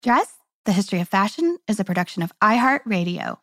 Dressed, The History of Fashion is a production of iHeartRadio.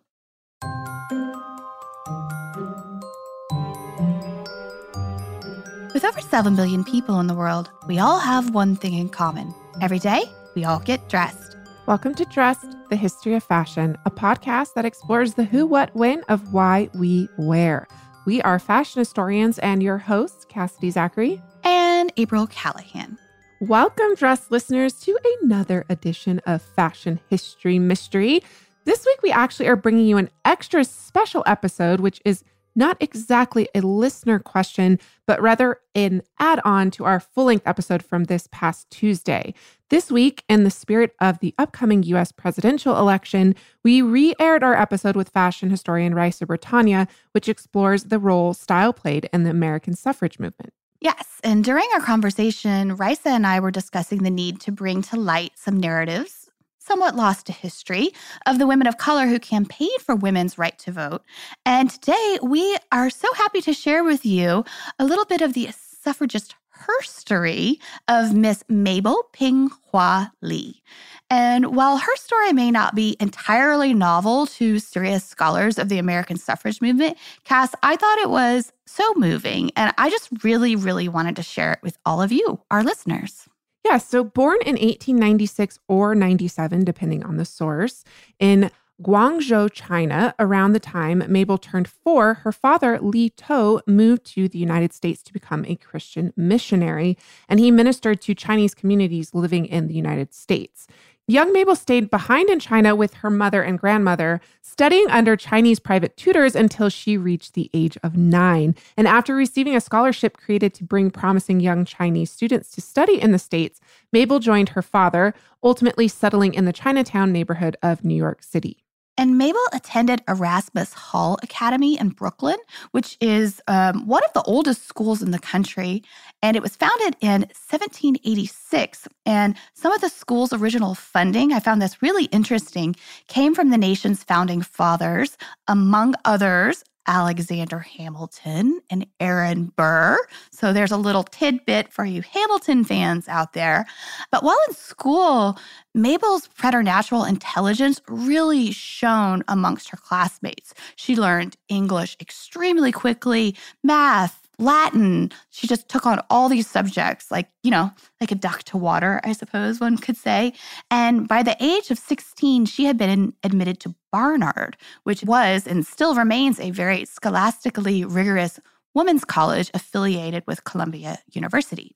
With over 7 billion people in the world, we all have one thing in common. Every day, we all get dressed. Welcome to Dressed, the History of Fashion, a podcast that explores the who, what, when of why we wear. We are fashion historians and your hosts, Cassidy Zachary and April Callahan. Welcome, dress listeners, to another edition of Fashion History Mystery. This week, we actually are bringing you an extra special episode, which is not exactly a listener question, but rather an add on to our full length episode from this past Tuesday. This week, in the spirit of the upcoming US presidential election, we re aired our episode with fashion historian Raissa Bretaña, which explores the role style played in the American suffrage movement. Yes. And during our conversation, Raissa and I were discussing the need to bring to light some narratives, somewhat lost to history, of the women of color who campaigned for women's right to vote. And today, we are so happy to share with you a little bit of the suffragist herstory of Miss Mabel Ping Hua Lee. And while her story may not be entirely novel to serious scholars of the American suffrage movement, Cass, I thought it was so moving. And I just really, really wanted to share it with all of you, our listeners. Yeah, so born in 1896 or 97, depending on the source, in Guangzhou, China, around the time Mabel turned four, her father, Lee To, moved to the United States to become a Christian missionary, and he ministered to Chinese communities living in the United States. Young Mabel stayed behind in China with her mother and grandmother, studying under Chinese private tutors until she reached the age of nine. And after receiving a scholarship created to bring promising young Chinese students to study in the States, Mabel joined her father, ultimately settling in the Chinatown neighborhood of New York City. And Mabel attended Erasmus Hall Academy in Brooklyn, which is um, one of the oldest schools in the country. And it was founded in 1786. And some of the school's original funding, I found this really interesting, came from the nation's founding fathers, among others, Alexander Hamilton and Aaron Burr. So there's a little tidbit for you Hamilton fans out there. But while in school, Mabel's preternatural intelligence really shone amongst her classmates. She learned English extremely quickly, math, Latin. She just took on all these subjects, like, you know, like a duck to water, I suppose one could say. And by the age of 16, she had been admitted to Barnard, which was and still remains a very scholastically rigorous women's college affiliated with Columbia University.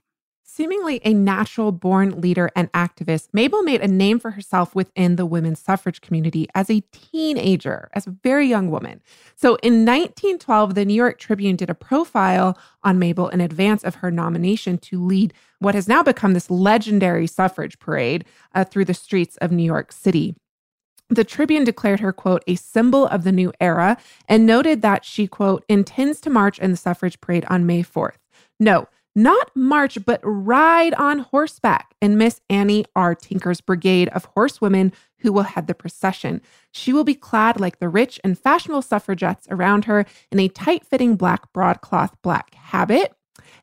Seemingly a natural born leader and activist, Mabel made a name for herself within the women's suffrage community as a teenager, as a very young woman. So in 1912, the New York Tribune did a profile on Mabel in advance of her nomination to lead what has now become this legendary suffrage parade uh, through the streets of New York City. The Tribune declared her, quote, a symbol of the new era and noted that she, quote, intends to march in the suffrage parade on May 4th. No, not march, but ride on horseback in Miss Annie R. Tinker's brigade of horsewomen who will head the procession. She will be clad like the rich and fashionable suffragettes around her in a tight fitting black broadcloth black habit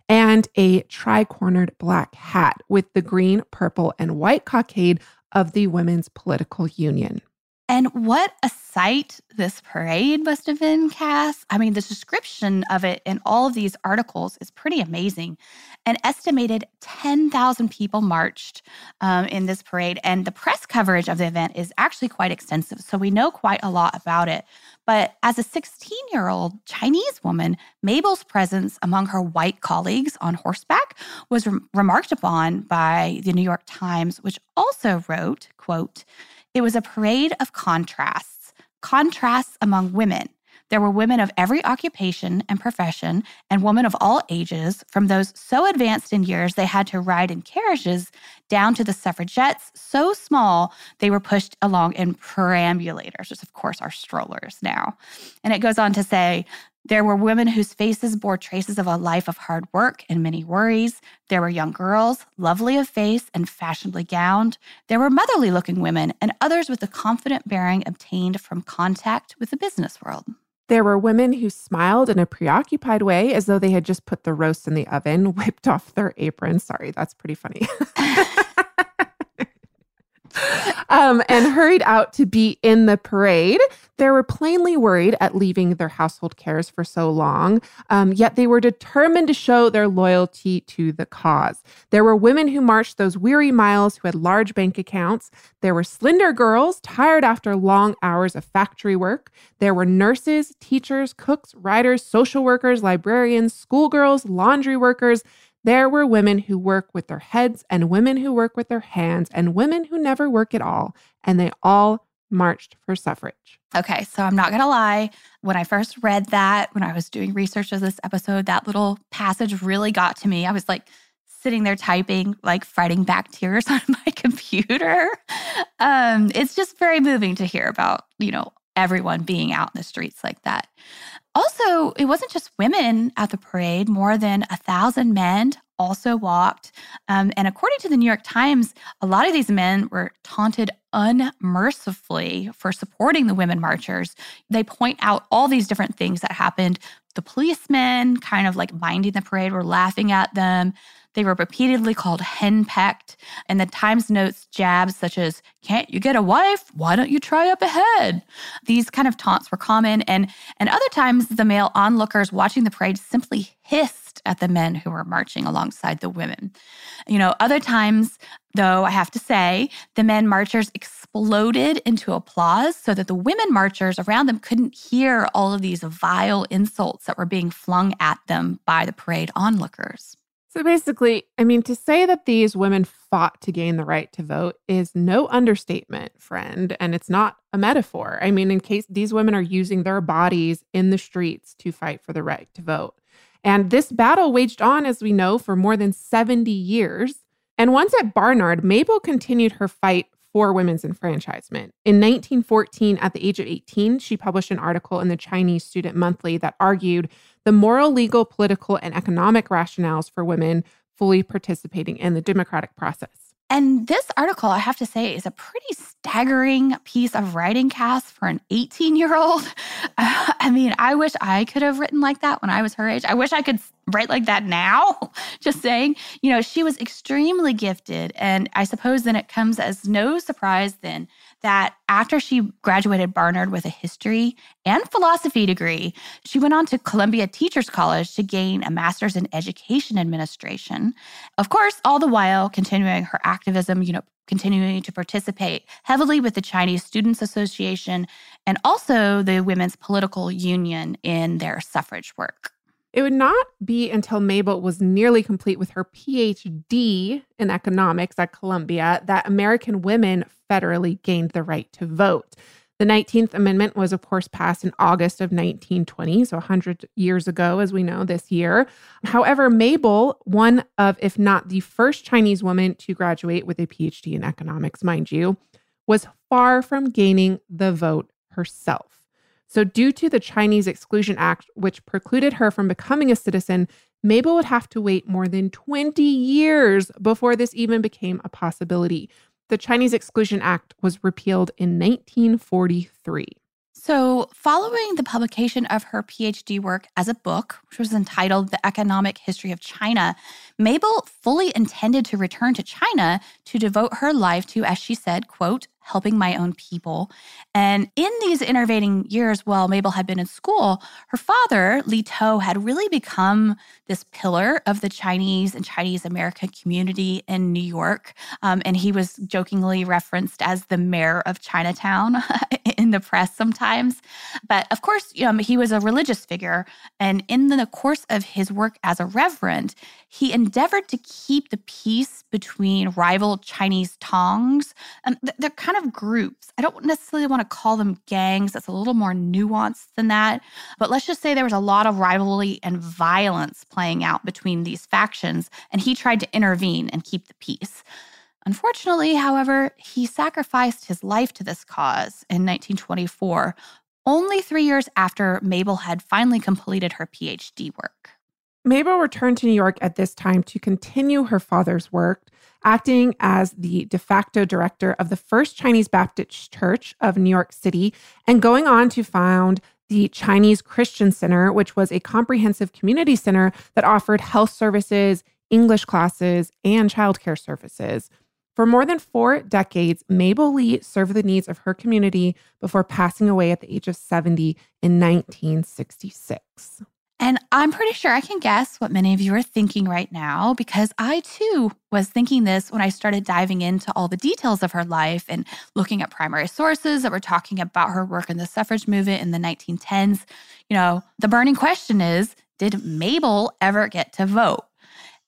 and a tri cornered black hat with the green, purple, and white cockade of the Women's Political Union. And what a sight this parade must have been, Cass. I mean, the description of it in all of these articles is pretty amazing. An estimated 10,000 people marched um, in this parade, and the press coverage of the event is actually quite extensive. So we know quite a lot about it. But as a 16 year old Chinese woman, Mabel's presence among her white colleagues on horseback was re- remarked upon by the New York Times, which also wrote, quote, it was a parade of contrasts, contrasts among women. There were women of every occupation and profession, and women of all ages, from those so advanced in years they had to ride in carriages, down to the suffragettes so small they were pushed along in perambulators, which of course are strollers now. And it goes on to say there were women whose faces bore traces of a life of hard work and many worries. There were young girls, lovely of face and fashionably gowned. There were motherly looking women, and others with the confident bearing obtained from contact with the business world. There were women who smiled in a preoccupied way as though they had just put the roast in the oven, whipped off their apron. Sorry, that's pretty funny. um, and hurried out to be in the parade. They were plainly worried at leaving their household cares for so long, um, yet they were determined to show their loyalty to the cause. There were women who marched those weary miles who had large bank accounts. There were slender girls tired after long hours of factory work. There were nurses, teachers, cooks, writers, social workers, librarians, schoolgirls, laundry workers. There were women who work with their heads and women who work with their hands and women who never work at all. And they all marched for suffrage. Okay, so I'm not going to lie. When I first read that, when I was doing research of this episode, that little passage really got to me. I was like sitting there typing, like fighting back tears on my computer. Um, it's just very moving to hear about, you know, everyone being out in the streets like that. Also, it wasn't just women at the parade, more than a thousand men also walked. Um, and according to the New York Times, a lot of these men were taunted unmercifully for supporting the women marchers. They point out all these different things that happened. The policemen, kind of like minding the parade, were laughing at them. They were repeatedly called henpecked, and the Times notes jabs such as, Can't you get a wife? Why don't you try up ahead? These kind of taunts were common, and, and other times the male onlookers watching the parade simply hissed at the men who were marching alongside the women. You know, other times, though, I have to say, the men marchers exploded into applause so that the women marchers around them couldn't hear all of these vile insults that were being flung at them by the parade onlookers. So basically, I mean, to say that these women fought to gain the right to vote is no understatement, friend. And it's not a metaphor. I mean, in case these women are using their bodies in the streets to fight for the right to vote. And this battle waged on, as we know, for more than 70 years. And once at Barnard, Mabel continued her fight for women's enfranchisement. In 1914, at the age of 18, she published an article in the Chinese Student Monthly that argued the moral, legal, political, and economic rationales for women fully participating in the democratic process. And this article, I have to say, is a pretty staggering piece of writing Cass for an 18 year old. I mean, I wish I could have written like that when I was her age. I wish I could write like that now. Just saying, you know, she was extremely gifted. And I suppose then it comes as no surprise then that after she graduated Barnard with a history and philosophy degree, she went on to Columbia Teachers College to gain a master's in education administration. Of course, all the while continuing her activism, you know, continuing to participate heavily with the Chinese Students Association and also the Women's Political Union in their suffrage work. It would not be until Mabel was nearly complete with her PhD in economics at Columbia that American women federally gained the right to vote. The 19th Amendment was, of course, passed in August of 1920, so 100 years ago, as we know this year. However, Mabel, one of, if not the first Chinese woman to graduate with a PhD in economics, mind you, was far from gaining the vote herself. So, due to the Chinese Exclusion Act, which precluded her from becoming a citizen, Mabel would have to wait more than 20 years before this even became a possibility. The Chinese Exclusion Act was repealed in 1943. So, following the publication of her PhD work as a book, which was entitled The Economic History of China, Mabel fully intended to return to China to devote her life to, as she said, quote, helping my own people. And in these intervening years, while Mabel had been in school, her father, Lee To, had really become this pillar of the Chinese and Chinese American community in New York. Um, and he was jokingly referenced as the mayor of Chinatown in the press sometimes. But of course, um, he was a religious figure. And in the course of his work as a reverend, he endeavored to keep the peace between rival Chinese tongs. And they're kind of groups. I don't necessarily want to call them gangs. That's a little more nuanced than that. But let's just say there was a lot of rivalry and violence playing out between these factions, and he tried to intervene and keep the peace. Unfortunately, however, he sacrificed his life to this cause in 1924, only three years after Mabel had finally completed her PhD work. Mabel returned to New York at this time to continue her father's work, acting as the de facto director of the First Chinese Baptist Church of New York City and going on to found the Chinese Christian Center, which was a comprehensive community center that offered health services, English classes, and childcare services. For more than four decades, Mabel Lee served the needs of her community before passing away at the age of 70 in 1966. And I'm pretty sure I can guess what many of you are thinking right now because I too was thinking this when I started diving into all the details of her life and looking at primary sources that were talking about her work in the suffrage movement in the 1910s. You know, the burning question is Did Mabel ever get to vote?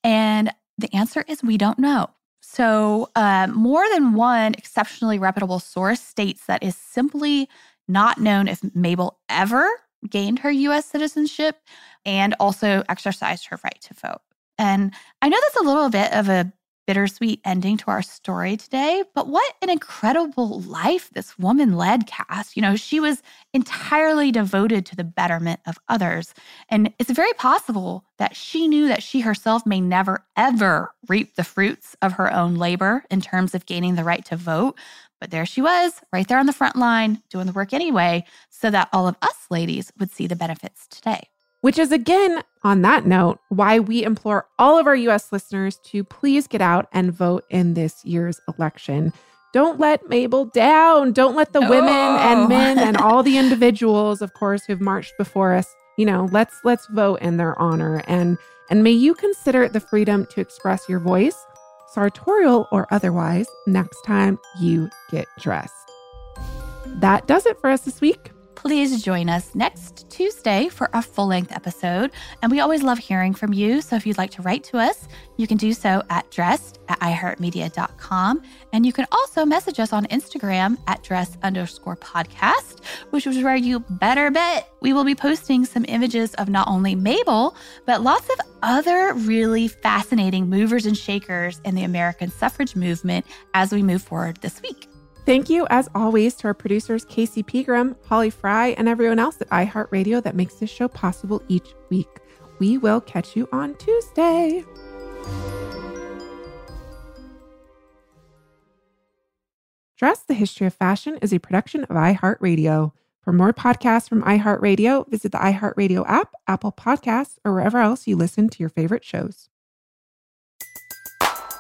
And the answer is we don't know. So, uh, more than one exceptionally reputable source states that is simply not known if Mabel ever gained her US citizenship and also exercised her right to vote. And I know that's a little bit of a bittersweet ending to our story today, but what an incredible life this woman led, Cass. You know, she was entirely devoted to the betterment of others. And it's very possible that she knew that she herself may never, ever reap the fruits of her own labor in terms of gaining the right to vote. But there she was, right there on the front line, doing the work anyway, so that all of us ladies would see the benefits today. Which is, again, on that note, why we implore all of our US listeners to please get out and vote in this year's election. Don't let Mabel down. Don't let the no. women and men and all the individuals, of course, who've marched before us, you know, let's let's vote in their honor. And and may you consider the freedom to express your voice, sartorial or otherwise, next time you get dressed. That does it for us this week please join us next Tuesday for a full length episode. And we always love hearing from you. So if you'd like to write to us, you can do so at dressed at iheartmedia.com. And you can also message us on Instagram at dress underscore podcast, which is where you better bet we will be posting some images of not only Mabel, but lots of other really fascinating movers and shakers in the American suffrage movement as we move forward this week. Thank you, as always, to our producers, Casey Pegram, Holly Fry, and everyone else at iHeartRadio that makes this show possible each week. We will catch you on Tuesday. Dressed the History of Fashion is a production of iHeartRadio. For more podcasts from iHeartRadio, visit the iHeartRadio app, Apple Podcasts, or wherever else you listen to your favorite shows.